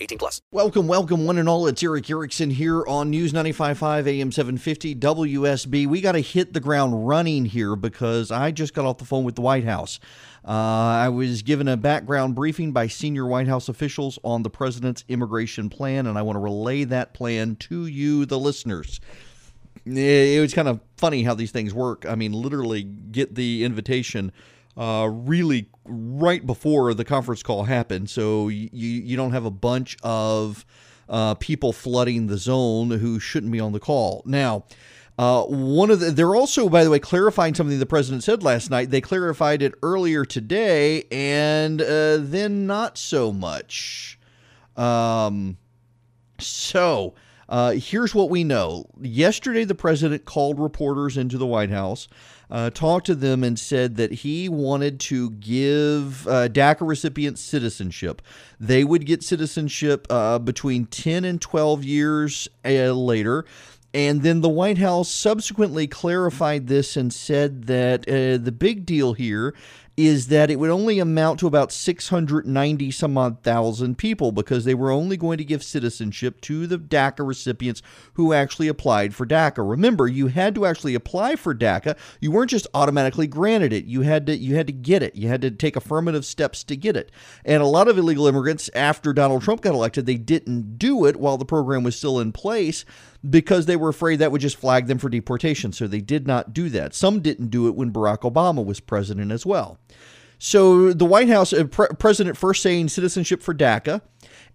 18 plus. Welcome, welcome, one and all. It's Erick Erickson here on News 95.5 AM 750 WSB. We got to hit the ground running here because I just got off the phone with the White House. Uh, I was given a background briefing by senior White House officials on the president's immigration plan, and I want to relay that plan to you, the listeners it was kind of funny how these things work. I mean, literally get the invitation uh, really right before the conference call happened, so you you don't have a bunch of uh, people flooding the zone who shouldn't be on the call. Now, uh, one of the they're also, by the way, clarifying something the president said last night. They clarified it earlier today, and uh, then not so much. Um, so. Uh, here's what we know. Yesterday, the president called reporters into the White House, uh, talked to them, and said that he wanted to give uh, DACA recipients citizenship. They would get citizenship uh, between 10 and 12 years uh, later. And then the White House subsequently clarified this and said that uh, the big deal here is that it would only amount to about 690 some odd thousand people because they were only going to give citizenship to the DACA recipients who actually applied for DACA. Remember, you had to actually apply for DACA. You weren't just automatically granted it. You had to you had to get it. You had to take affirmative steps to get it. And a lot of illegal immigrants after Donald Trump got elected, they didn't do it while the program was still in place because they were afraid that would just flag them for deportation. So they did not do that. Some didn't do it when Barack Obama was president as well. So the White House, uh, pre- president first saying citizenship for DACA,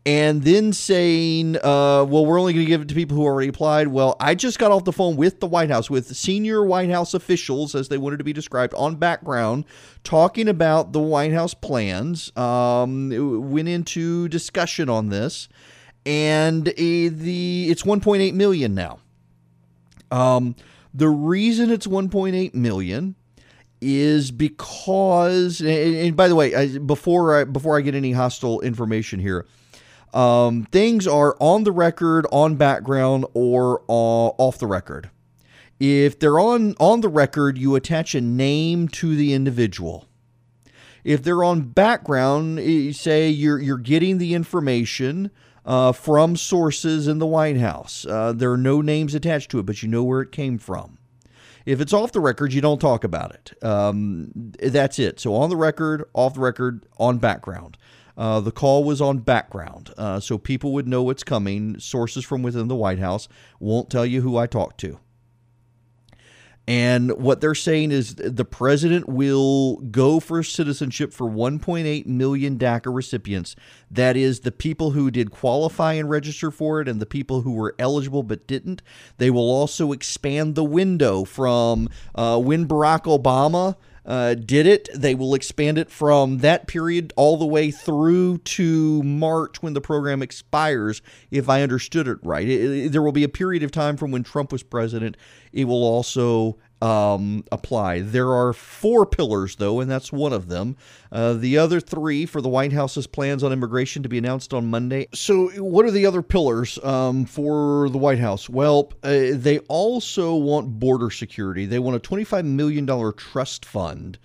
and then saying, uh, well, we're only going to give it to people who already applied. Well, I just got off the phone with the White House, with senior White House officials, as they wanted to be described, on background, talking about the White House plans. Um, went into discussion on this, and uh, the it's 1.8 million now. Um, the reason it's 1.8 million is because and, by the way before I, before I get any hostile information here um, things are on the record on background or uh, off the record if they're on on the record you attach a name to the individual if they're on background say you're you're getting the information uh, from sources in the White House. Uh, there are no names attached to it, but you know where it came from. If it's off the record, you don't talk about it. Um, that's it. So on the record, off the record, on background. Uh, the call was on background, uh, so people would know what's coming. Sources from within the White House won't tell you who I talked to. And what they're saying is the president will go for citizenship for 1.8 million DACA recipients. That is the people who did qualify and register for it and the people who were eligible but didn't. They will also expand the window from uh, when Barack Obama. Uh, did it. They will expand it from that period all the way through to March when the program expires, if I understood it right. It, it, there will be a period of time from when Trump was president. It will also um, apply. There are four pillars, though, and that's one of them. Uh, the other three for the White House's plans on immigration to be announced on Monday. So, what are the other pillars um, for the White House? Well, uh, they also want border security. They want a $25 million trust fund.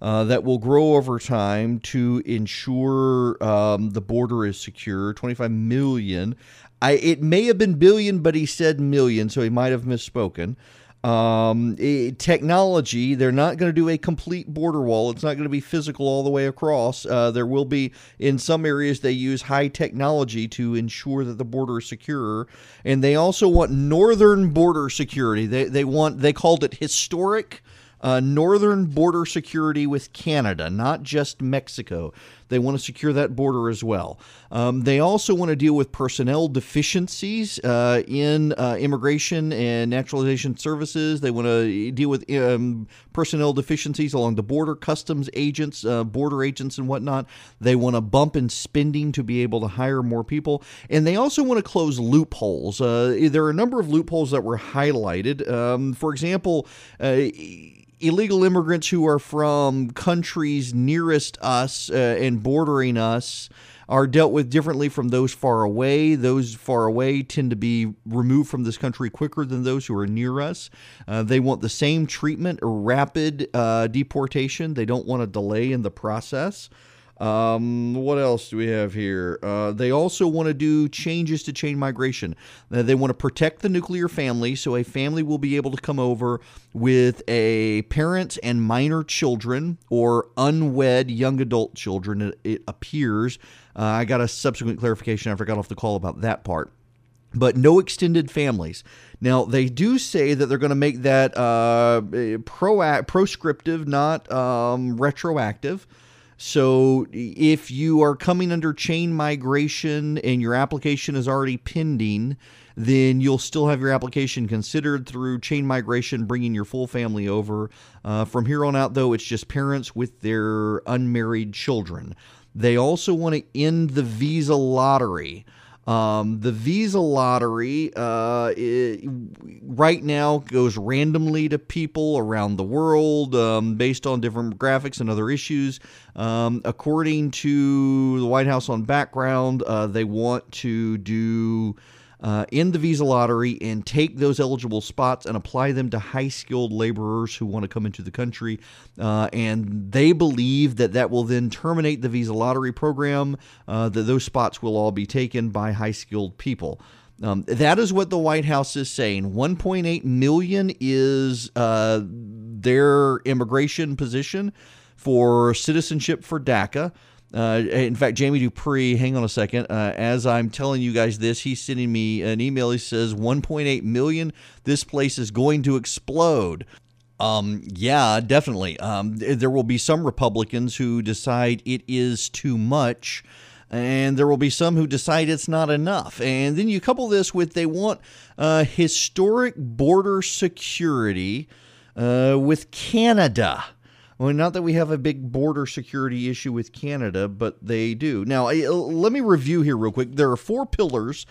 Uh, that will grow over time to ensure um, the border is secure. 25 million. I, it may have been billion, but he said million, so he might have misspoken. Um, technology, they're not going to do a complete border wall. It's not going to be physical all the way across. Uh, there will be, in some areas, they use high technology to ensure that the border is secure. And they also want northern border security. They, they want, they called it historic uh, northern border security with Canada, not just Mexico. They want to secure that border as well. Um, they also want to deal with personnel deficiencies uh, in uh, immigration and naturalization services. They want to deal with um, personnel deficiencies along the border, customs agents, uh, border agents, and whatnot. They want to bump in spending to be able to hire more people. And they also want to close loopholes. Uh, there are a number of loopholes that were highlighted. Um, for example, uh, illegal immigrants who are from countries nearest us uh, and bordering us are dealt with differently from those far away. Those far away tend to be removed from this country quicker than those who are near us. Uh, they want the same treatment, rapid uh, deportation. They don't want a delay in the process. Um, what else do we have here? Uh, they also want to do changes to chain migration. Uh, they want to protect the nuclear family, so a family will be able to come over with a parent and minor children or unwed young adult children. It, it appears. Uh, I got a subsequent clarification. I forgot off the call about that part but no extended families. Now they do say that they're going to make that uh, pro proscriptive, not um, retroactive. So if you are coming under chain migration and your application is already pending, then you'll still have your application considered through chain migration, bringing your full family over. Uh, from here on out, though, it's just parents with their unmarried children. They also want to end the visa lottery. Um, the visa lottery uh, it, right now goes randomly to people around the world um, based on different graphics and other issues. Um, according to the White House on background, uh, they want to do uh, in the visa lottery and take those eligible spots and apply them to high skilled laborers who want to come into the country. Uh, and they believe that that will then terminate the visa lottery program, uh, that those spots will all be taken by high skilled people. Um, that is what the White House is saying. 1.8 million is uh, their immigration position for citizenship for DACA. Uh, in fact, Jamie Dupree, hang on a second. Uh, as I'm telling you guys this, he's sending me an email. He says 1.8 million. This place is going to explode. Um, yeah, definitely. Um, there will be some Republicans who decide it is too much, and there will be some who decide it's not enough. And then you couple this with they want uh, historic border security uh, with Canada. Well, not that we have a big border security issue with Canada, but they do. Now, uh, let me review here real quick. There are four pillars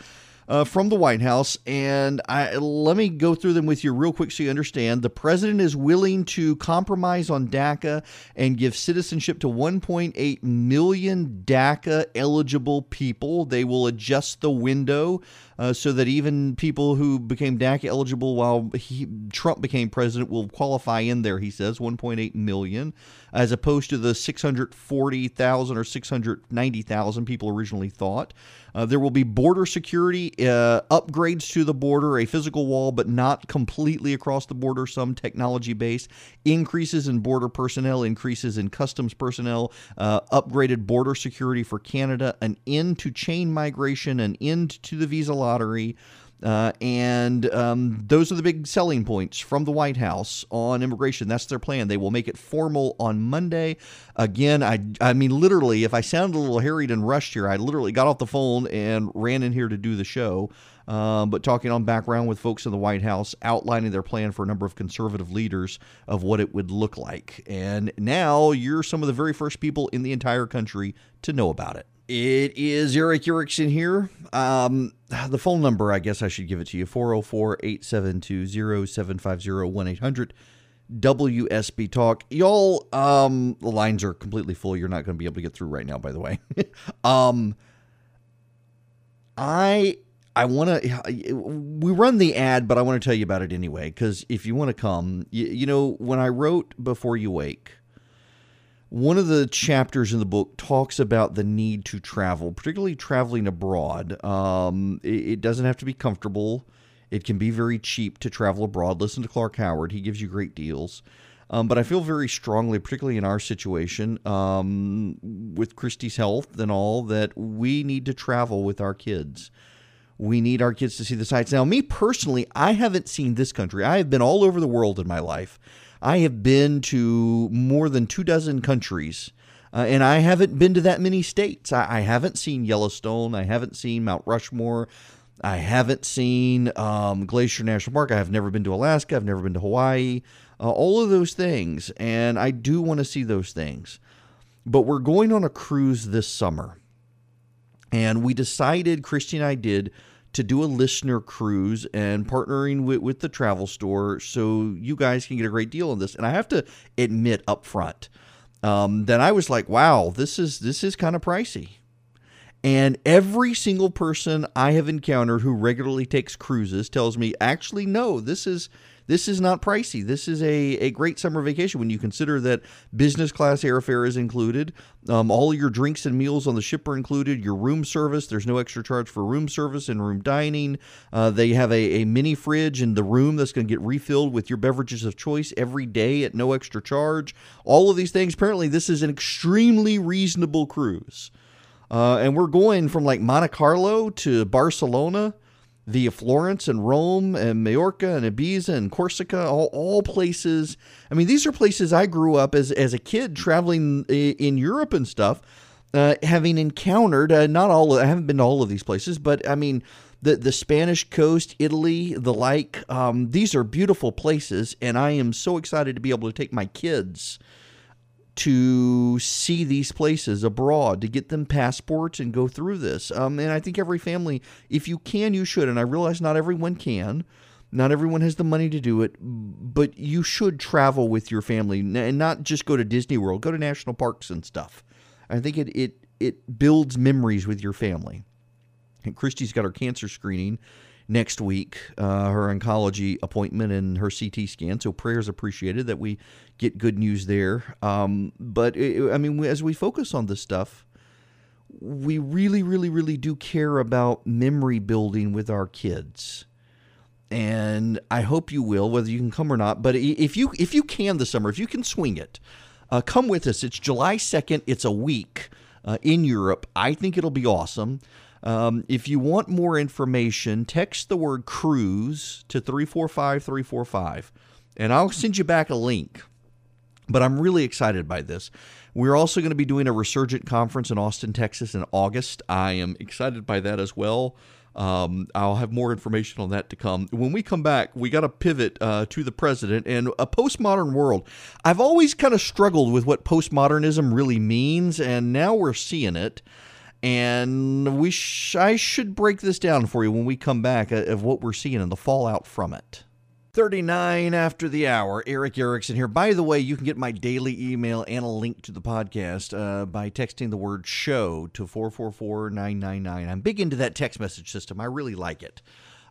uh, from the White House, and I, let me go through them with you real quick so you understand. The president is willing to compromise on DACA and give citizenship to 1.8 million DACA eligible people. They will adjust the window uh, so that even people who became DACA eligible while he, Trump became president will qualify in there, he says, 1.8 million, as opposed to the 640,000 or 690,000 people originally thought. Uh, there will be border security uh, upgrades to the border, a physical wall, but not completely across the border, some technology based, increases in border personnel, increases in customs personnel, uh, upgraded border security for Canada, an end to chain migration, an end to the visa lottery. Uh, and um, those are the big selling points from the White House on immigration. That's their plan. They will make it formal on Monday. Again, I, I mean, literally, if I sound a little harried and rushed here, I literally got off the phone and ran in here to do the show. Um, but talking on background with folks in the White House, outlining their plan for a number of conservative leaders of what it would look like. And now you're some of the very first people in the entire country to know about it. It is Erick Erickson here. Um, the phone number, I guess I should give it to you 404 872 0750 1 800 WSB Talk. Y'all, um, the lines are completely full. You're not going to be able to get through right now, by the way. um, I. I want to. We run the ad, but I want to tell you about it anyway. Because if you want to come, you, you know, when I wrote Before You Wake, one of the chapters in the book talks about the need to travel, particularly traveling abroad. Um, it, it, doesn't have to be comfortable. It can be very cheap to travel abroad. Listen to Clark Howard, he gives you great deals. Um, but I feel very strongly, particularly in our situation um, with Christy's health and all, that we need to travel with our kids. We need our kids to see the sights. Now, me personally, I haven't seen this country. I have been all over the world in my life. I have been to more than two dozen countries. Uh, and I haven't been to that many states. I, I, haven't seen Yellowstone. I haven't seen Mount Rushmore. I haven't seen um, Glacier National Park. I have never been to Alaska. I've never been to Hawaii. Uh, all of those things. And I do want to see those things. But we're going on a cruise this summer. And we decided, Christy and I did, to do a listener cruise and partnering with, with the travel store so you guys can get a great deal on this. And I have to admit up front um, that I was like, wow, this is this is kind of pricey. And every single person I have encountered who regularly takes cruises tells me, actually, no, this is this is not pricey. This is a, a great summer vacation when you consider that business class airfare is included. Um, all your drinks and meals on the ship are included. Your room service, there's no extra charge for room service and room dining. Uh, they have a, a mini fridge in the room that's going to get refilled with your beverages of choice every day at no extra charge. All of these things, apparently, this is an extremely reasonable cruise. Uh, and we're going from like Monte Carlo to Barcelona via Florence and Rome and Majorca and Ibiza and Corsica, all, all places. I mean, these are places I grew up as, as a kid traveling in Europe and stuff, uh, having encountered, uh, not all, I haven't been to all of these places, but I mean, the, the Spanish coast, Italy, the like. Um, these are beautiful places, and I am so excited to be able to take my kids to see these places abroad, to get them passports and go through this. Um, and I think every family, if you can, you should. And I realize not everyone can. Not everyone has the money to do it, but you should travel with your family and not just go to Disney World. Go to national parks and stuff. I think it it it builds memories with your family. And Christy's got her cancer screening next week, uh, her oncology appointment and her CT scan. So prayers appreciated that we get good news there. Um, but it, I mean, as we focus on this stuff, we really, really, really do care about memory building with our kids. And I hope you will, whether you can come or not. But if you if you can this summer, if you can swing it, uh, come with us. It's July second. It's a week uh, in Europe. I think it'll be awesome. Um, if you want more information, text the word cruise to 345 345, and I'll send you back a link. But I'm really excited by this. We're also going to be doing a Resurgent conference in Austin, Texas in August. I am excited by that as well. Um, I'll have more information on that to come. When we come back, we got to pivot uh, to the president and a postmodern world. I've always kind of struggled with what postmodernism really means, and now we're seeing it. And we sh- I should break this down for you when we come back uh, of what we're seeing and the fallout from it. 39 after the hour. Erick Erickson here. By the way, you can get my daily email and a link to the podcast uh, by texting the word show to 444 999. I'm big into that text message system. I really like it.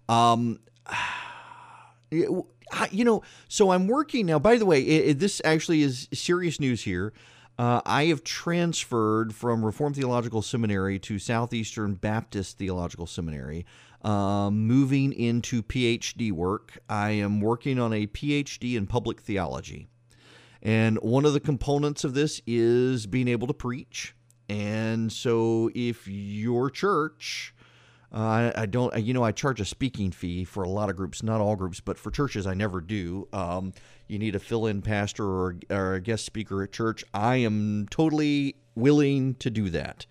Um, you know, so I'm working now. By the way, it, it, this actually is serious news here. Uh, I have transferred from Reformed Theological Seminary to Southeastern Baptist Theological Seminary. Um, moving into PhD work, I am working on a PhD in public theology. And one of the components of this is being able to preach. And so if your church, uh, I, I, don't, you know, I charge a speaking fee for a lot of groups, not all groups, but for churches, I never do. Um, you need a fill in pastor or, or, a guest speaker at church. I am totally willing to do that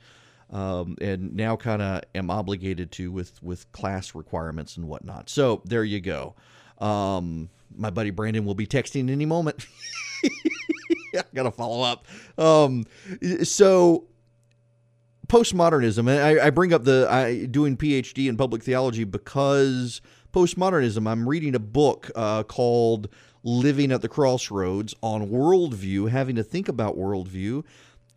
um, and now kind of am obligated to with with class requirements and whatnot. So there you go. Um, my buddy Brandon will be texting any moment. I gotta follow up. Um, so postmodernism, and I, I bring up the I doing PhD in public theology because postmodernism. I'm reading a book uh, called "Living at the Crossroads" on worldview, having to think about worldview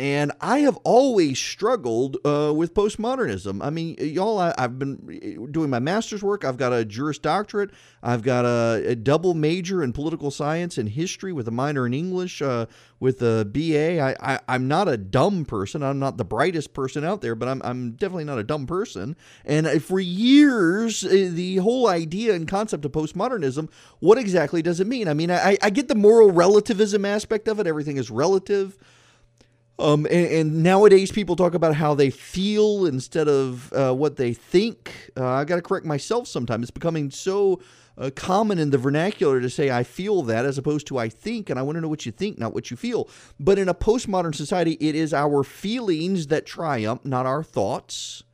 and I have always struggled uh, with postmodernism. I mean, y'all, I, have been doing my master's work. I've got a Juris Doctorate. I've got a, a double major in political science and history with a minor in English uh, with a BA. I, I, am not a dumb person. I'm not the brightest person out there, but I'm, I'm definitely not a dumb person. And for years, uh, the whole idea and concept of postmodernism, what exactly does it mean? I mean, I, I get the moral relativism aspect of it. Everything is relative. Um, and, and, nowadays people talk about how they feel instead of uh, what they think. Uh, I got to correct myself sometimes. It's becoming so uh, common in the vernacular to say I feel that as opposed to I think, and I want to know what you think, not what you feel. But in a postmodern society, it is our feelings that triumph, not our thoughts.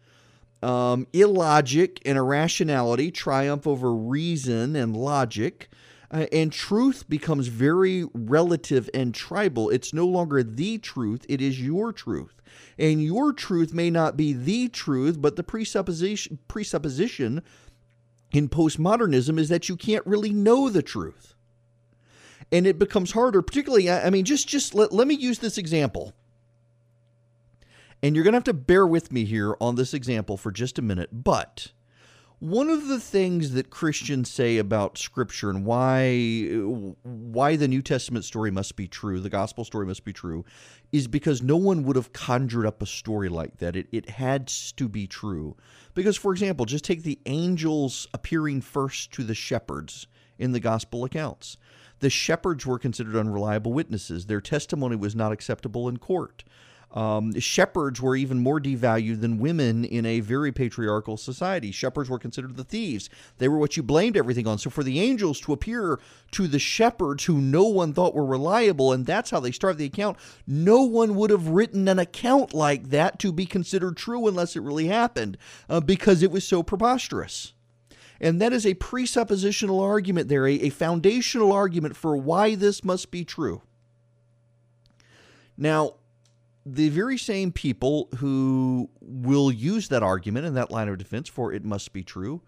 Um, illogic and irrationality triumph over reason and logic. Uh, and truth becomes very relative and tribal. It's no longer the truth, it is your truth. And your truth may not be the truth, but the presupposition, presupposition in postmodernism is that you can't really know the truth. And it becomes harder, particularly, I mean, just, just let, let me use this example. And you're going to have to bear with me here on this example for just a minute, but one of the things that Christians say about Scripture and why why the New Testament story must be true, the gospel story must be true, is because no one would have conjured up a story like that. It, it had to be true. Because, for example, just take the angels appearing first to the shepherds in the gospel accounts. The shepherds were considered unreliable witnesses. Their testimony was not acceptable in court. Um, shepherds were even more devalued than women in a very patriarchal society. Shepherds were considered the thieves. They were what you blamed everything on. So for the angels to appear to the shepherds who no one thought were reliable, and that's how they start the account, no one would have written an account like that to be considered true unless it really happened uh, because it was so preposterous. And that is a presuppositional argument there, a, a foundational argument for why this must be true. Now, the very same people who will use that argument and that line of defense for it must be true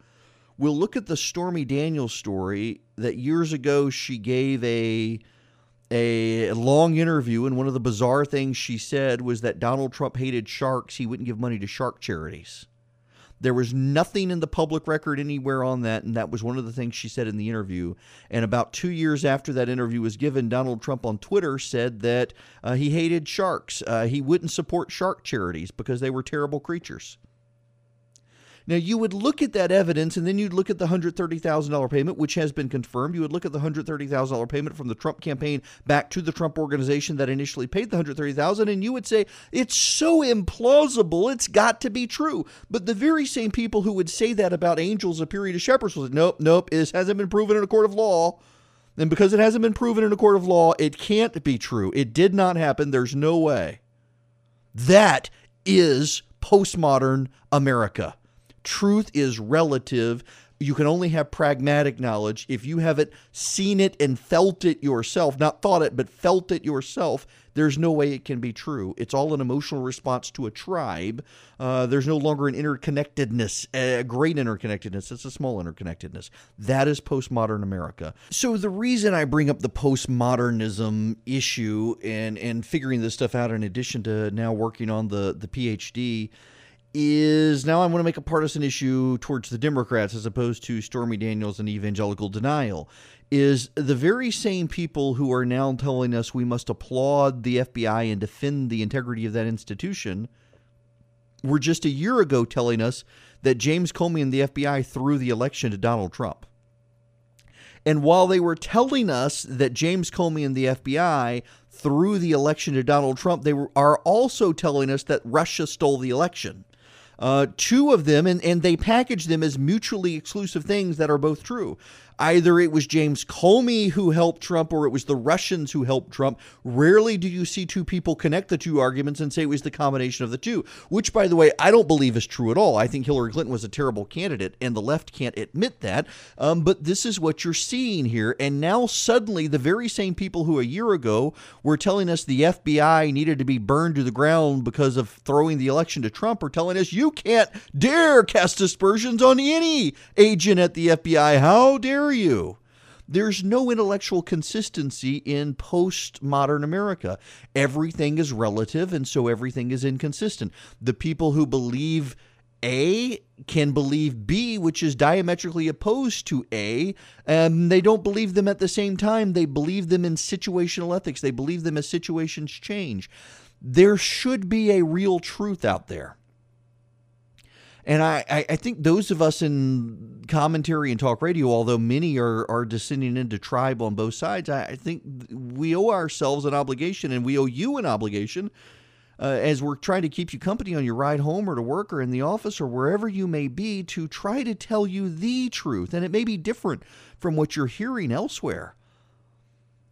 will look at the Stormy Daniels story that years ago she gave a a long interview and one of the bizarre things she said was that Donald Trump hated sharks, he wouldn't give money to shark charities. There was nothing in the public record anywhere on that, and that was one of the things she said in the interview. And about two years after that interview was given, Donald Trump on Twitter said that uh, he hated sharks. Uh, he wouldn't support shark charities because they were terrible creatures. Now, you would look at that evidence and then you'd look at the $130,000 payment, which has been confirmed. You would look at the $130,000 payment from the Trump campaign back to the Trump organization that initially paid the 130,000, and you would say, it's so implausible, it's got to be true. But the very same people who would say that about angels appearing to shepherds was, nope, nope, this hasn't been proven in a court of law. And because it hasn't been proven in a court of law, it can't be true. It did not happen. There's no way. That is postmodern America truth is relative. You can only have pragmatic knowledge if you haven't seen it and felt it yourself, not thought it, but felt it yourself. There's no way it can be true. It's all an emotional response to a tribe. Uh, there's no longer an interconnectedness, a great interconnectedness. It's a small interconnectedness. That is postmodern America. So the reason I bring up the postmodernism issue and and figuring this stuff out, in addition to now working on the the PhD is now I want to make a partisan issue towards the Democrats as opposed to Stormy Daniels and evangelical denial. Is the very same people who are now telling us we must applaud the FBI and defend the integrity of that institution were just a year ago telling us that James Comey and the FBI threw the election to Donald Trump. And while they were telling us that James Comey and the FBI threw the election to Donald Trump, they were, are also telling us that Russia stole the election. Uh, two of them, and, and they package them as mutually exclusive things that are both true. Either it was James Comey who helped Trump or it was the Russians who helped Trump. Rarely do you see two people connect the two arguments and say it was the combination of the two, which, by the way, I don't believe is true at all. I think Hillary Clinton was a terrible candidate, and the left can't admit that. Um, but this is what you're seeing here. And now suddenly, the very same people who a year ago were telling us the FBI needed to be burned to the ground because of throwing the election to Trump are telling us you can't dare cast aspersions on any agent at the FBI. How dare you? There's no intellectual consistency in postmodern America. Everything is relative, and so everything is inconsistent. The people who believe a can believe B, which is diametrically opposed to A. and they don't believe them at the same time. They believe them in situational ethics. They believe them as situations change. There should be a real truth out there. And I, I think those of us in commentary and talk radio, although many are, are descending into tribe on both sides, I, I think we owe ourselves an obligation and we owe you an obligation uh, as we're trying to keep you company on your ride home or to work or in the office or wherever you may be to try to tell you the truth. And it may be different from what you're hearing elsewhere.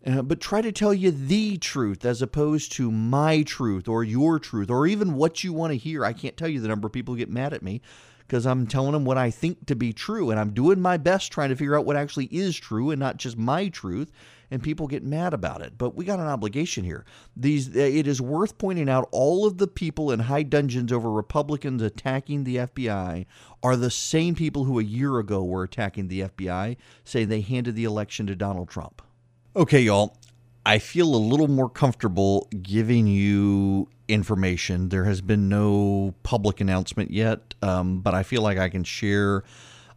Uh, but try to tell you the truth as opposed to my truth or your truth or even what you want to hear. I can't tell you the number of people get mad at me because I'm telling them what I think to be true and I'm doing my best trying to figure out what actually is true and not just my truth and people get mad about it. But we got an obligation here. These it is worth pointing out all of the people in high dungeons over Republicans attacking the FBI are the same people who a year ago were attacking the FBI, saying they handed the election to Donald Trump. Okay, y'all. I feel a little more comfortable giving you information. There has been no public announcement yet, um, but I feel like I can share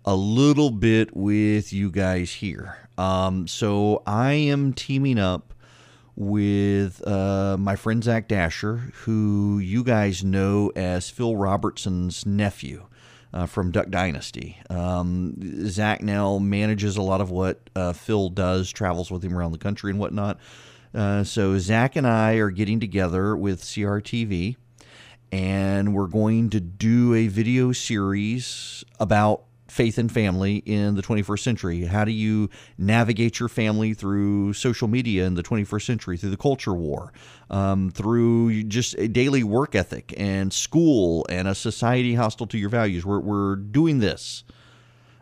a little bit with you guys here. Um, so I am teaming up with uh, my friend Zach Dasher, who you guys know as Phil Robertson's nephew. Uh, from Duck Dynasty. Um, Zach now manages a lot of what uh, Phil does, travels with him around the country and whatnot. Uh, so Zach and I are getting together with CRTV, and we're going to do a video series about faith and family in the 21st century? How do you navigate your family through social media in the 21st century, through the culture war, um, through just a daily work ethic and school and a society hostile to your values? We're, we're doing this.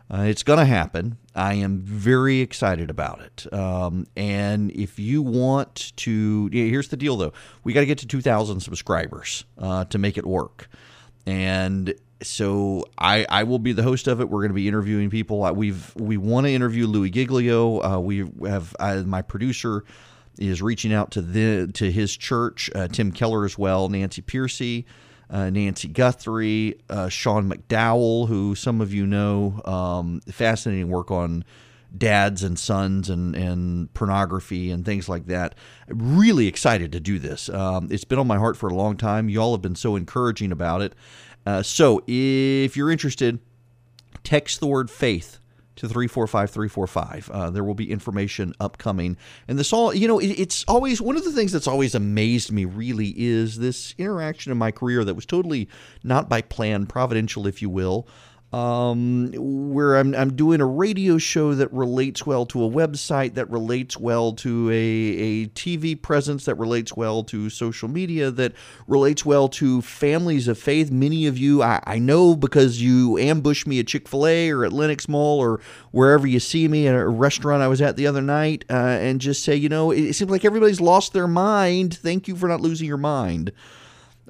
Uh, it's going to happen. I am very excited about it. Um, and if you want to, yeah, here's the deal though we got to get to 2,000 subscribers uh, to make it work. And so I, I will be the host of it. We're going to be interviewing people. We've we want to interview Louie Giglio. Uh, we have uh, my producer is reaching out to the to his church. Uh, Tim Keller as well. Nancy Pearcey, uh, Nancy Guthrie, uh, Sean McDowell, who some of you know. Um, fascinating work on dads and sons and, and pornography and things like that. Really excited to do this. Um, it's been on my heart for a long time. Y'all have been so encouraging about it. Uh, so if you're interested, text the word faith to 345345. Uh, there will be information upcoming. And this all, you know, it, it's always one of the things that's always amazed me really is this interaction in my career that was totally not by plan, providential, if you will um, where I'm, I'm doing a radio show that relates well to a website, that relates well to a, a TV presence, that relates well to social media, that relates well to families of faith. Many of you, I, I know because you ambush me at Chick fil A or at Lenox Mall or wherever you see me at a restaurant I was at the other night uh, and just say, you know, it, it seems like everybody's lost their mind. Thank you for not losing your mind.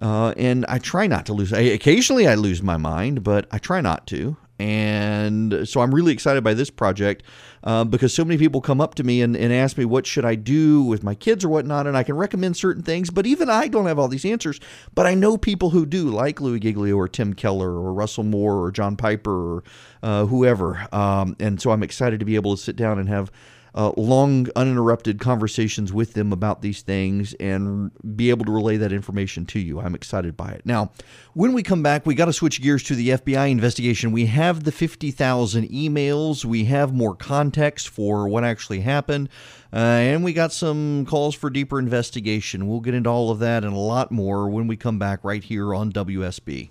Uh, and I try not to lose. I, occasionally, I lose my mind, but I try not to. And so I'm really excited by this project uh, because so many people come up to me and, and ask me what should I do with my kids or whatnot, and I can recommend certain things. But even I don't have all these answers. But I know people who do, like Louie Giglio or Tim Keller or Russell Moore or John Piper or uh, whoever. Um, and so I'm excited to be able to sit down and have uh, long, uninterrupted conversations with them about these things and be able to relay that information to you. I'm excited by it. Now, when we come back, we got to switch gears to the FBI investigation. We have the 50,000 emails, we have more context for what actually happened, uh, and we got some calls for deeper investigation. We'll get into all of that and a lot more when we come back right here on WSB.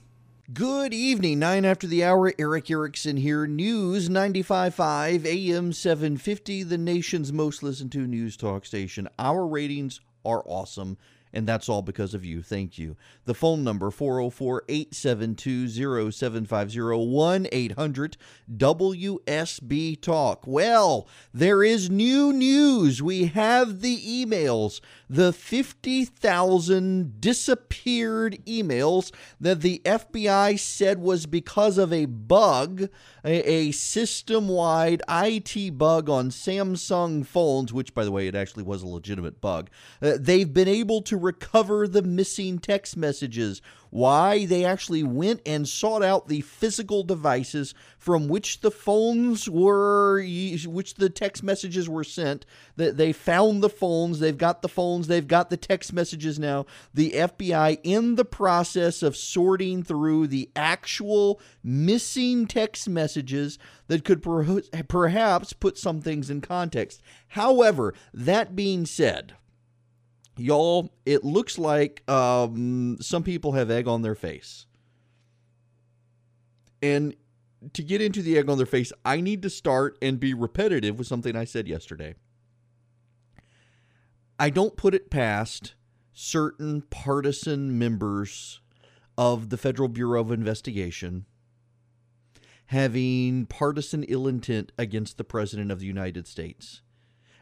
Good evening, 9 after the hour. Erick Erickson here. News 95.5 AM 750, the nation's most listened to news talk station. Our ratings are awesome, And that's all because of you. Thank you. The phone number 404 872 0750 1 800 WSB Talk. Well, there is new news. We have the emails, the 50,000 disappeared emails that the FBI said was because of a bug, a, a system wide IT bug on Samsung phones, which, by the way, it actually was a legitimate bug. Uh, they've been able to recover the missing text messages. Why? They actually went and sought out the physical devices from which the phones were, which the text messages were sent. That they found the phones, they've got the phones, they've got the text messages now. The FBI, in the process of sorting through the actual missing text messages that could perhaps put some things in context. However, that being said, y'all, it looks like um, some people have egg on their face. And to get into the egg on their face, I need to start and be repetitive with something I said yesterday. I don't put it past certain partisan members of the Federal Bureau of Investigation having partisan ill intent against the President of the United States.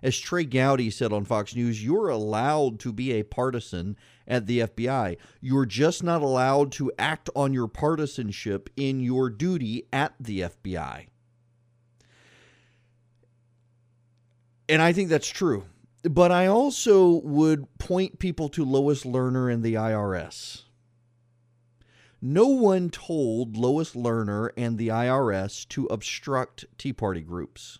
As Trey Gowdy said on Fox News, you're allowed to be a partisan at the FBI. You're just not allowed to act on your partisanship in your duty at the FBI. And I think that's true. But I also would point people to Lois Lerner and the IRS. No one told Lois Lerner and the IRS to obstruct Tea Party groups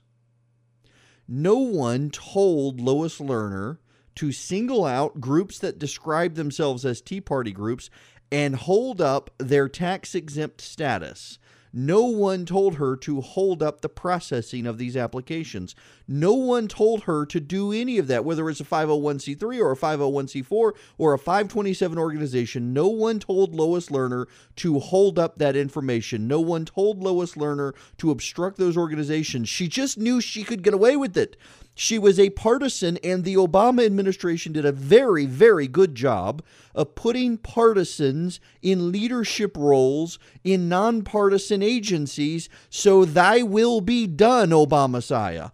no one told Lois Lerner to single out groups that describe themselves as Tea Party groups and hold up their tax exempt status. No one told her to hold up the processing of these applications. No one told her to do any of that, whether it's a 501c3 or a 501c4 or a 527 organization. No one told Lois Lerner to hold up that information. No one told Lois Lerner to obstruct those organizations. She just knew she could get away with it. She was a partisan, and the Obama administration did a very, very good job of putting partisans in leadership roles in nonpartisan agencies. So, thy will be done, Obama Messiah.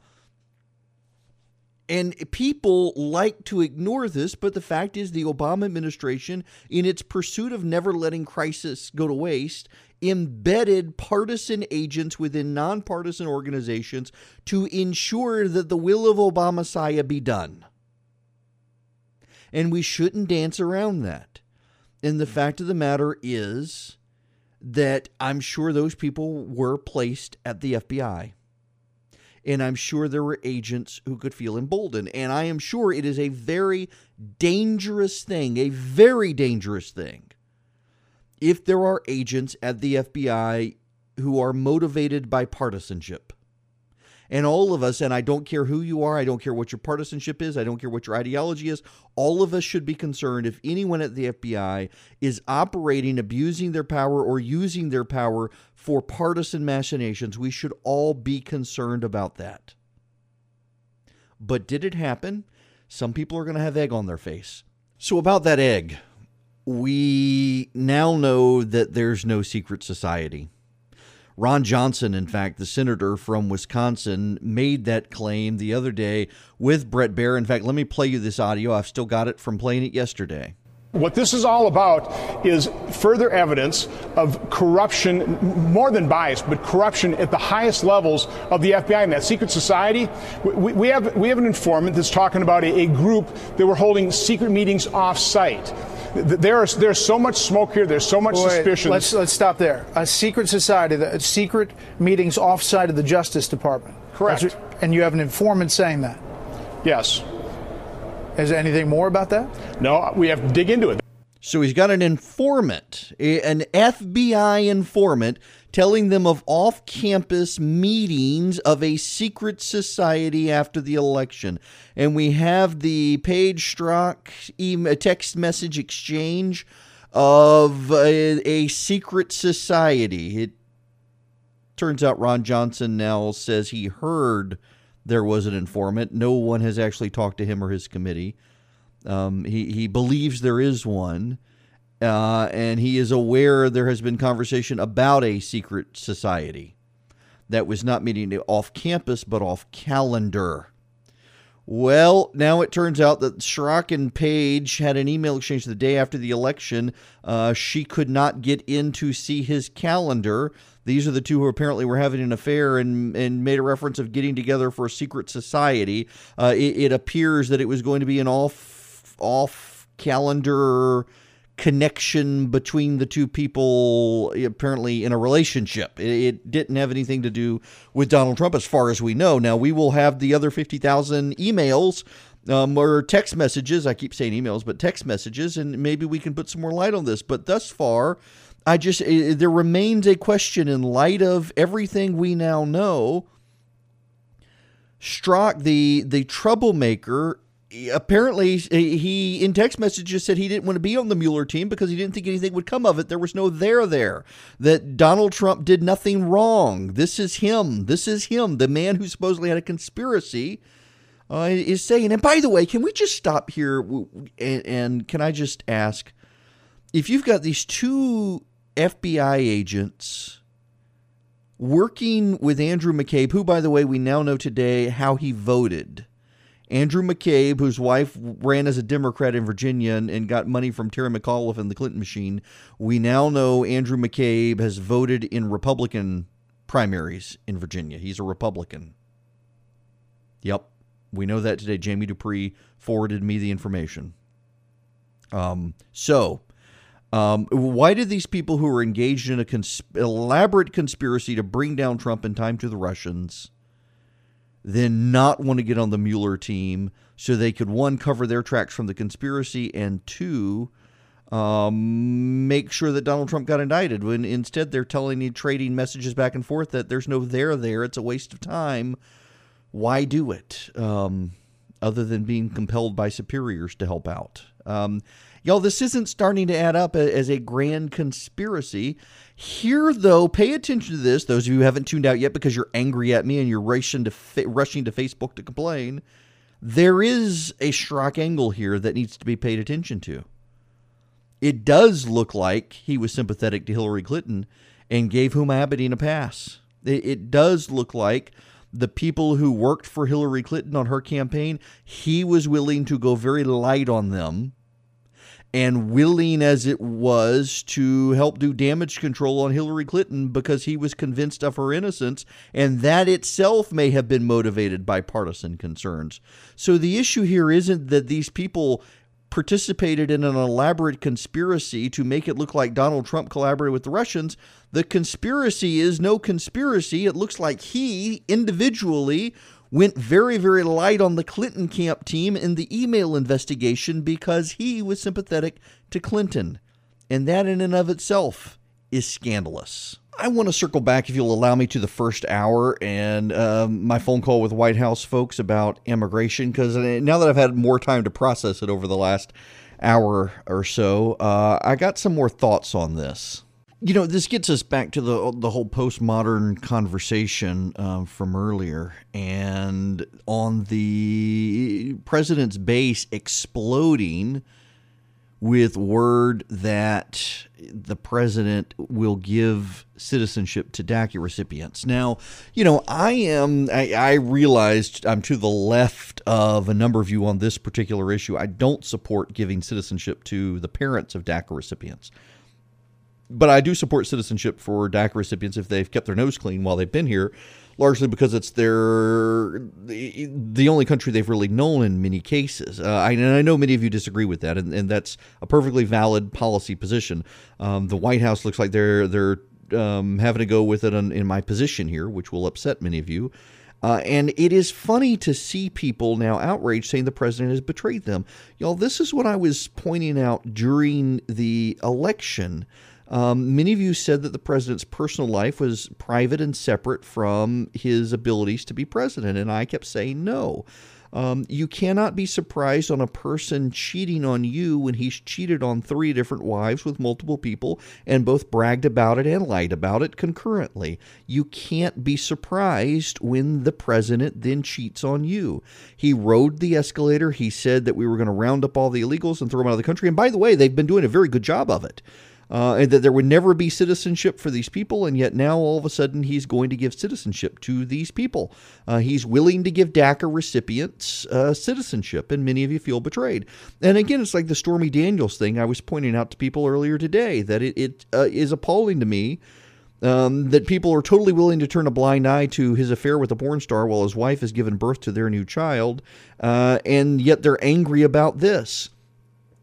And people like to ignore this, but the fact is, the Obama administration, in its pursuit of never letting crisis go to waste, embedded partisan agents within nonpartisan organizations to ensure that the will of Obama Messiah be done. And we shouldn't dance around that. And the fact of the matter is that I'm sure those people were placed at the FBI and I'm sure there were agents who could feel emboldened. And I am sure it is a very dangerous thing, a very dangerous thing, if there are agents at the FBI who are motivated by partisanship. And all of us, and I don't care who you are, I don't care what your partisanship is, I don't care what your ideology is, all of us should be concerned if anyone at the FBI is operating, abusing their power, or using their power for partisan machinations. We should all be concerned about that. But did it happen? Some people are going to have egg on their face. So, about that egg, we now know that there's no secret society. Ron Johnson, in fact, the senator from Wisconsin, made that claim the other day with Bret Baier. In fact, let me play you this audio. I've still got it from playing it yesterday. What this is all about is further evidence of corruption, more than bias, but corruption at the highest levels of the FBI and that secret society. We, we have, we have an informant that's talking about a, a group that were holding secret meetings off site. There is, there's so much smoke here. There's so much Wait, suspicion. Let's let's stop there. A secret society, the secret meetings offsite of the Justice Department. Correct. What, and you have an informant saying that. Yes. Is there anything more about that? No, we have to dig into it. So he's got an informant, an FBI informant, telling them of off campus meetings of a secret society after the election. And we have the Page Strzok uh, text message exchange of a, a secret society. It turns out Ron Johnson now says he heard there was an informant. No one has actually talked to him or his committee. Um, he he believes there is one, uh, and he is aware there has been conversation about a secret society that was not meeting off campus but off calendar. Well, now it turns out that Strzok and Page had an email exchange the day after the election. Uh, she could not get in to see his calendar. These are the two who apparently were having an affair and, and made a reference of getting together for a secret society. Uh, it, it appears that it was going to be an off off calendar connection between the two people apparently in a relationship. It, it, didn't have anything to do with Donald Trump as far as we know. Now, we will have the other 50,000 emails um, or text messages. I keep saying emails, but text messages, and maybe we can put some more light on this. But thus far, I just, it, there remains a question in light of everything we now know. Strzok, the the troublemaker, apparently he in text messages said he didn't want to be on the Mueller team because he didn't think anything would come of it. There was no there there. That Donald Trump did nothing wrong. This is him. This is him. The man who supposedly had a conspiracy uh, is saying. And by the way, can we just stop here and, and can I just ask if you've got these two FBI agents working with Andrew McCabe, who by the way we now know today how he voted Andrew McCabe, whose wife ran as a Democrat in Virginia and, and, got money from Terry McAuliffe and the Clinton machine. We now know Andrew McCabe has voted in Republican primaries in Virginia. He's a Republican. Yep. We know that today. Jamie Dupree forwarded me the information. Um, so, um, why did these people who were engaged in a elaborate conspiracy to bring down Trump in time to the Russians then not want to get on the Mueller team so they could one cover their tracks from the conspiracy and two um, make sure that Donald Trump got indicted when instead they're telling you trading messages back and forth that there's no there there it's a waste of time. Why do it um, other than being compelled by superiors to help out? Um, y'all this isn't starting to add up as a grand conspiracy here, though, pay attention to this. Those of you who haven't tuned out yet because you're angry at me and you're rushing to fa- rushing to Facebook to complain, there is a Strzok angle here that needs to be paid attention to. It does look like he was sympathetic to Hillary Clinton and gave Huma Abedin a pass. It, it does look like the people who worked for Hillary Clinton on her campaign, he was willing to go very light on them and willing as it was to help do damage control on Hillary Clinton because he was convinced of her innocence, and that itself may have been motivated by partisan concerns. So the issue here isn't that these people participated in an elaborate conspiracy to make it look like Donald Trump collaborated with the Russians. The conspiracy is no conspiracy. It looks like he individually went very, very light on the Clinton camp team in the email investigation because he was sympathetic to Clinton. And that, in and of itself, is scandalous. I want to circle back, if you'll allow me, to the first hour and um, my phone call with White House folks about immigration. Because now that I've had more time to process it over the last hour or so, uh, I got some more thoughts on this. You know, this gets us back to the the whole postmodern conversation um, from earlier, and on the president's base exploding with word that the president will give citizenship to DACA recipients. Now, you know, I am, I, I, realized I'm to the left of a number of you on this particular issue. I don't support giving citizenship to the parents of DACA recipients but I do support citizenship for DACA recipients if they've kept their nose clean while they've been here, largely because it's their the, only country they've really known in many cases. Uh, I, and I know many of you disagree with that, and, and that's a perfectly valid policy position. Um, the White House looks like they're they're um, having to go with it in, in my position here, which will upset many of you. Uh, and it is funny to see people now outraged saying the president has betrayed them. Y'all, this is what I was pointing out during the election. Um, many of you said that the president's personal life was private and separate from his abilities to be president, and I kept saying no. Um, you cannot be surprised on a person cheating on you when he's cheated on three different wives with multiple people and both bragged about it and lied about it concurrently. You can't be surprised when the president then cheats on you. He rode the escalator. He said that we were going to round up all the illegals and throw them out of the country. And by the way, they've been doing a very good job of it uh, and that there would never be citizenship for these people, and yet now all of a sudden he's going to give citizenship to these people. Uh, he's willing to give DACA recipients uh, citizenship, and many of you feel betrayed. And again, it's like the Stormy Daniels thing I was pointing out to people earlier today that it, it uh, is appalling to me. Um, that people are totally willing to turn a blind eye to his affair with a porn star while his wife has given birth to their new child, uh, and yet they're angry about this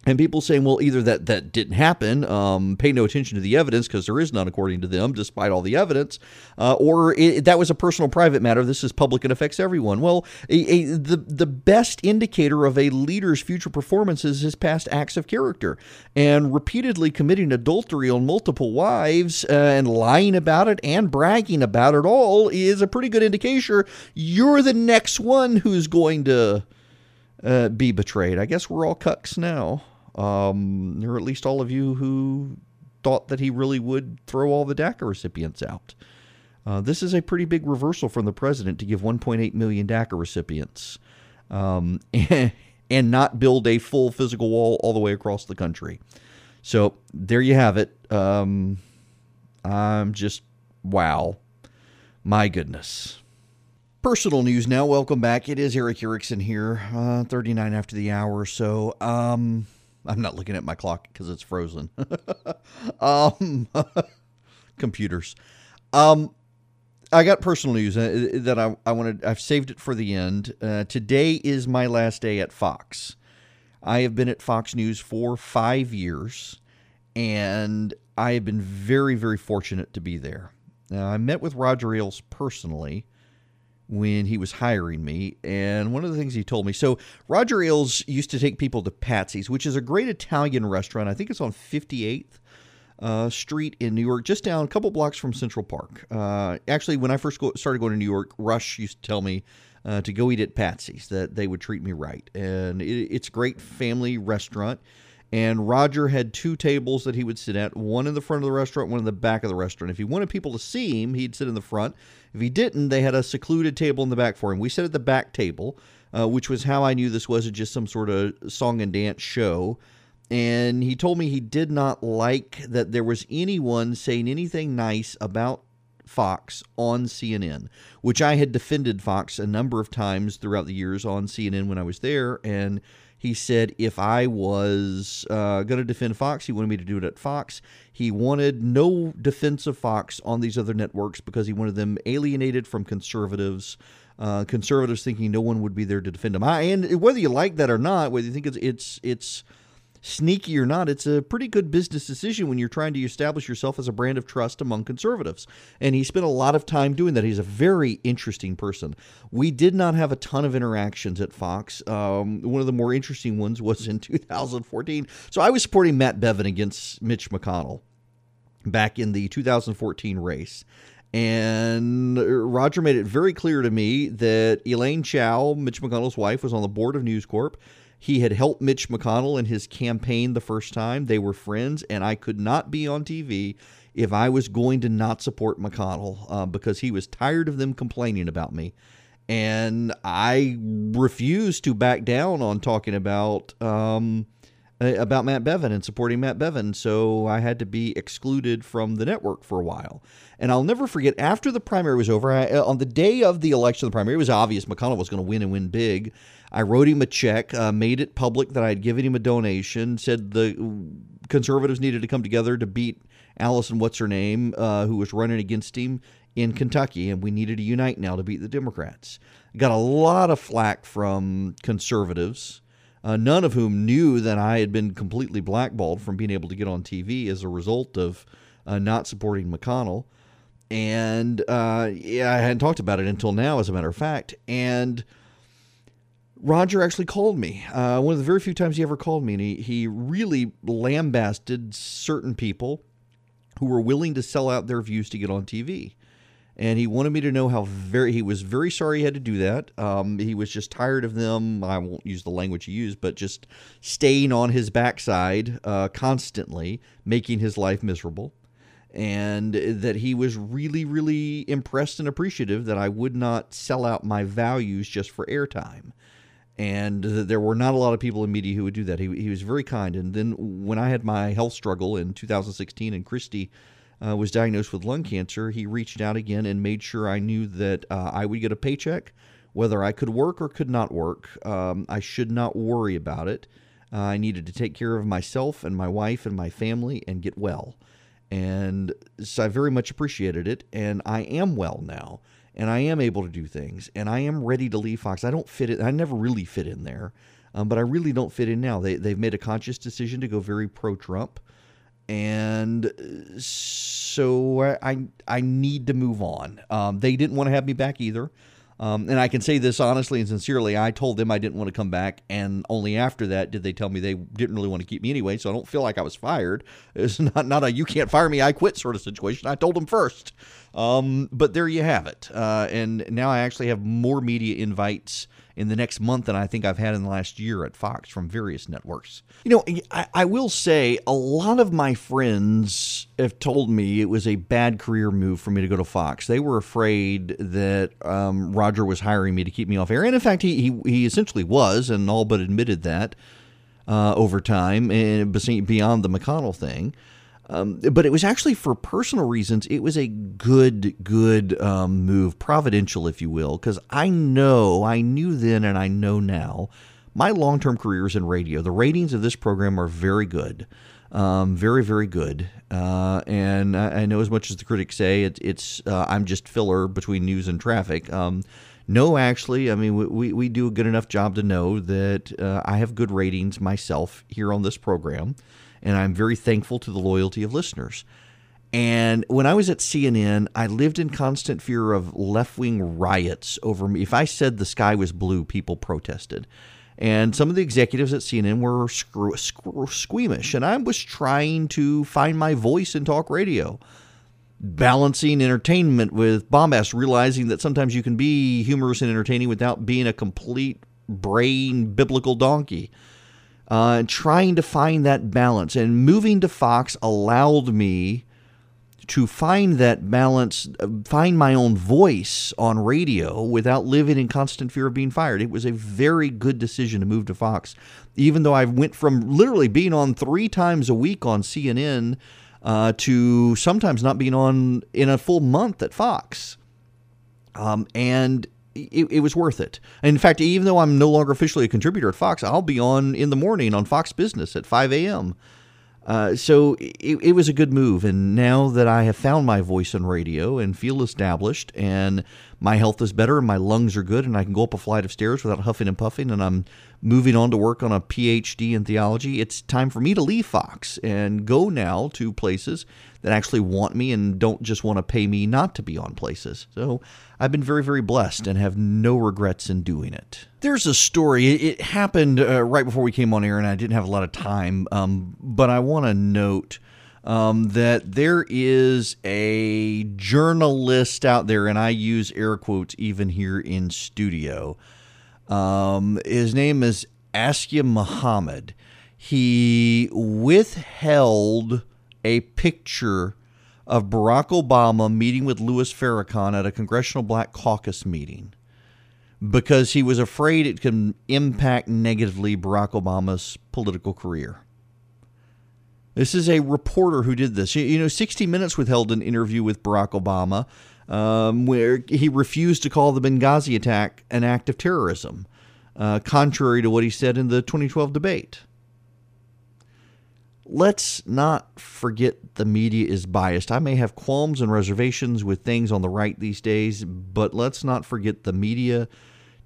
and people saying, well, either that that didn't happen, um, pay no attention to the evidence because there is none according to them, despite all the evidence, uh, or it, that was a personal, private matter. This is public and affects everyone. Well, a, a, the the best indicator of a leader's future performance is his past acts of character, and repeatedly committing adultery on multiple wives uh, and lying about it and bragging about it all is a pretty good indication you're the next one who's going to. Uh, be betrayed. I guess we're all cucks now um, or at least all of you who thought that he really would throw all the DACA recipients out. Uh, this is a pretty big reversal from the president to give 1.8 million DACA recipients um, and, and not build a full physical wall all the way across the country. So there you have it. Um, I'm just, wow. My goodness. Personal news now. Welcome back. It is Erick Erickson here, uh, 39 after the hour. So, um, I'm not looking at my clock because it's frozen. um, computers. Um, I got personal news uh, that I, I wanted. I've saved it for the end. Uh, today is my last day at Fox. I have been at Fox News for five years, and I have been very, very fortunate to be there. Now, I met with Roger Ailes personally when he was hiring me. And one of the things he told me so, Roger Ailes used to take people to Patsy's, which is a great Italian restaurant. I think it's on 58th. Uh, street in New York, just down a couple blocks from Central Park. Uh, actually, when I first go, started going to New York, Rush used to tell me uh, to go eat at Patsy's, that they would treat me right. And it, it's a great family restaurant. And Roger had two tables that he would sit at, one in the front of the restaurant, one in the back of the restaurant. If he wanted people to see him, he'd sit in the front. If he didn't, they had a secluded table in the back for him. We sat at the back table, uh, which was how I knew this wasn't just some sort of song and dance show. And he told me he did not like that there was anyone saying anything nice about Fox on CNN, which I had defended Fox a number of times throughout the years on CNN when I was there. And he said if I was uh, going to defend Fox, he wanted me to do it at Fox. He wanted no defense of Fox on these other networks because he wanted them alienated from conservatives. Uh, conservatives thinking no one would be there to defend them. I, and whether you like that or not, whether you think it's it's it's sneaky or not, it's a pretty good business decision when you're trying to establish yourself as a brand of trust among conservatives. And he spent a lot of time doing that. He's a very interesting person. We did not have a ton of interactions at Fox. Um, one of the more interesting ones was in 2014. So I was supporting Matt Bevin against Mitch McConnell back in the 2014 race. And Roger made it very clear to me that Elaine Chao, Mitch McConnell's wife, was on the board of News Corp. He had helped Mitch McConnell in his campaign the first time. They were friends, and I could not be on TV if I was going to not support McConnell uh, because he was tired of them complaining about me. And I refused to back down on talking about um, about Matt Bevin and supporting Matt Bevin. So I had to be excluded from the network for a while. And I'll never forget after the primary was over, I, on the day of the election the primary, it was obvious McConnell was going to win and win big. I wrote him a check, uh, made it public that I had given him a donation, said the conservatives needed to come together to beat Alison, what's her name, uh, who was running against him in Kentucky, and we needed to unite now to beat the Democrats. Got a lot of flack from conservatives, uh, none of whom knew that I had been completely blackballed from being able to get on TV as a result of uh, not supporting McConnell. And uh, yeah, I hadn't talked about it until now, as a matter of fact. And Roger actually called me. Uh, one of the very few times he ever called me, and he, he really lambasted certain people who were willing to sell out their views to get on TV. and he wanted me to know how very he was very sorry he had to do that. Um, he was just tired of them. I won't use the language he used, but just staying on his backside uh, constantly, making his life miserable. And that he was really, really impressed and appreciative that I would not sell out my values just for airtime. And there were not a lot of people in media who would do that. He, he was very kind. And then when I had my health struggle in 2016 and Christy uh, was diagnosed with lung cancer, he reached out again and made sure I knew that uh, I would get a paycheck, whether I could work or could not work. Um, I should not worry about it. Uh, I needed to take care of myself and my wife and my family and get well. And so I very much appreciated it. And I am well now. And I am able to do things. And I am ready to leave Fox. I don't fit it. I never really fit in there. Um, but I really don't fit in now. They, they've made a conscious decision to go very pro Trump and uh, so I I need to move on. Um, they didn't want to have me back either, um, and I can say this honestly and sincerely. I told them I didn't want to come back, and only after that did they tell me they didn't really want to keep me anyway. So I don't feel like I was fired. It's not not a you can't fire me, I quit sort of situation. I told them first. Um, but there you have it. Uh, and now I actually have more media invites in the next month than I think I've had in the last year at Fox from various networks. You know, I, I will say a lot of my friends have told me it was a bad career move for me to go to Fox. They were afraid that um, Roger was hiring me to keep me off air. And in fact, he, he, he essentially was and all but admitted that uh, over time and beyond the McConnell thing. Um, but it was actually for personal reasons. It was a good, good um, move, providential, if you will, because I know, I knew then, and I know now, my long term career is in radio. The ratings of this program are very good, um, very, very good. Uh, and I, I, know as much as the critics say, it, it's uh, I'm just filler between news and traffic. Um, no, actually, I mean we, we do a good enough job to know that uh, I have good ratings myself here on this program and I'm very thankful to the loyalty of listeners. And when I was at CNN, I lived in constant fear of left wing riots over me. If I said the sky was blue, people protested. And some of the executives at CNN were screw, screw, squeamish. And I was trying to find my voice in talk radio, balancing entertainment with bombast, realizing that sometimes you can be humorous and entertaining without being a complete brain biblical donkey uh, trying to find that balance. And moving to Fox allowed me to find that balance, uh, find my own voice on radio without living in constant fear of being fired. It was a very good decision to move to Fox, even though I went from literally being on three times a week on CNN uh, to sometimes not being on in a full month at Fox. Um, and it, it, was worth it. in fact, even though I'm no longer officially a contributor at Fox, I'll be on in the morning on Fox Business at 5 a.m. Uh, so it, it, was a good move. And now that I have found my voice on radio and feel established, and my health is better, and my lungs are good, and I can go up a flight of stairs without huffing and puffing, and I'm moving on to work on a PhD in theology, it's time for me to leave Fox and go now to places that actually want me and don't just want to pay me not to be on places. So I've been very, very blessed and have no regrets in doing it. There's a story. It happened uh, right before we came on air, and I didn't have a lot of time, um, but I want to note. Um, that there is a journalist out there, and I use air quotes even here in studio. Um, his name is Askia Muhammad. He withheld a picture of Barack Obama meeting with Louis Farrakhan at a Congressional Black Caucus meeting because he was afraid it could impact negatively Barack Obama's political career. This is a reporter who did this. You know, 60 Minutes withheld an interview with Barack Obama um, where he refused to call the Benghazi attack an act of terrorism, uh, contrary to what he said in the 2012 debate let's not forget the media is biased. I may have qualms and reservations with things on the right these days, but let's not forget the media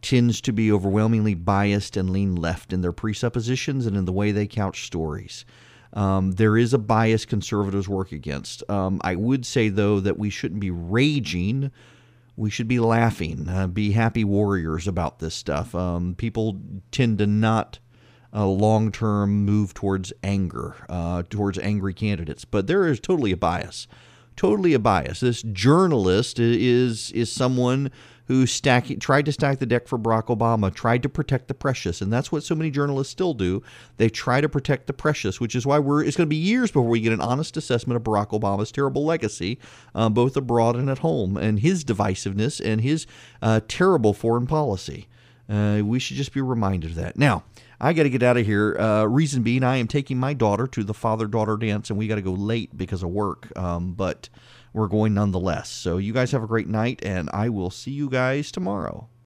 tends to be overwhelmingly biased and lean left in their presuppositions and in the way they couch stories. Um, there is a bias conservatives work against. Um, I would say, though, that we shouldn't be raging. We should be laughing, uh, be happy warriors about this stuff. Um, people tend to not a long term move towards anger, uh, towards angry candidates. But there is totally a bias totally a bias. This journalist is is someone who stack, tried to stack the deck for Barack Obama, tried to protect the precious, and that's what so many journalists still do. They try to protect the precious, which is why we're. It's going to be years before we get an honest assessment of Barack Obama's terrible legacy, uh, both abroad and at home, and his divisiveness and his uh, terrible foreign policy. Uh, we should just be reminded of that. Now, I got to get out of here. Uh, reason being, I am taking my daughter to the father daughter dance, and we got to go late because of work. Um, but we're going nonetheless. So you guys have a great night, and I will see you guys tomorrow.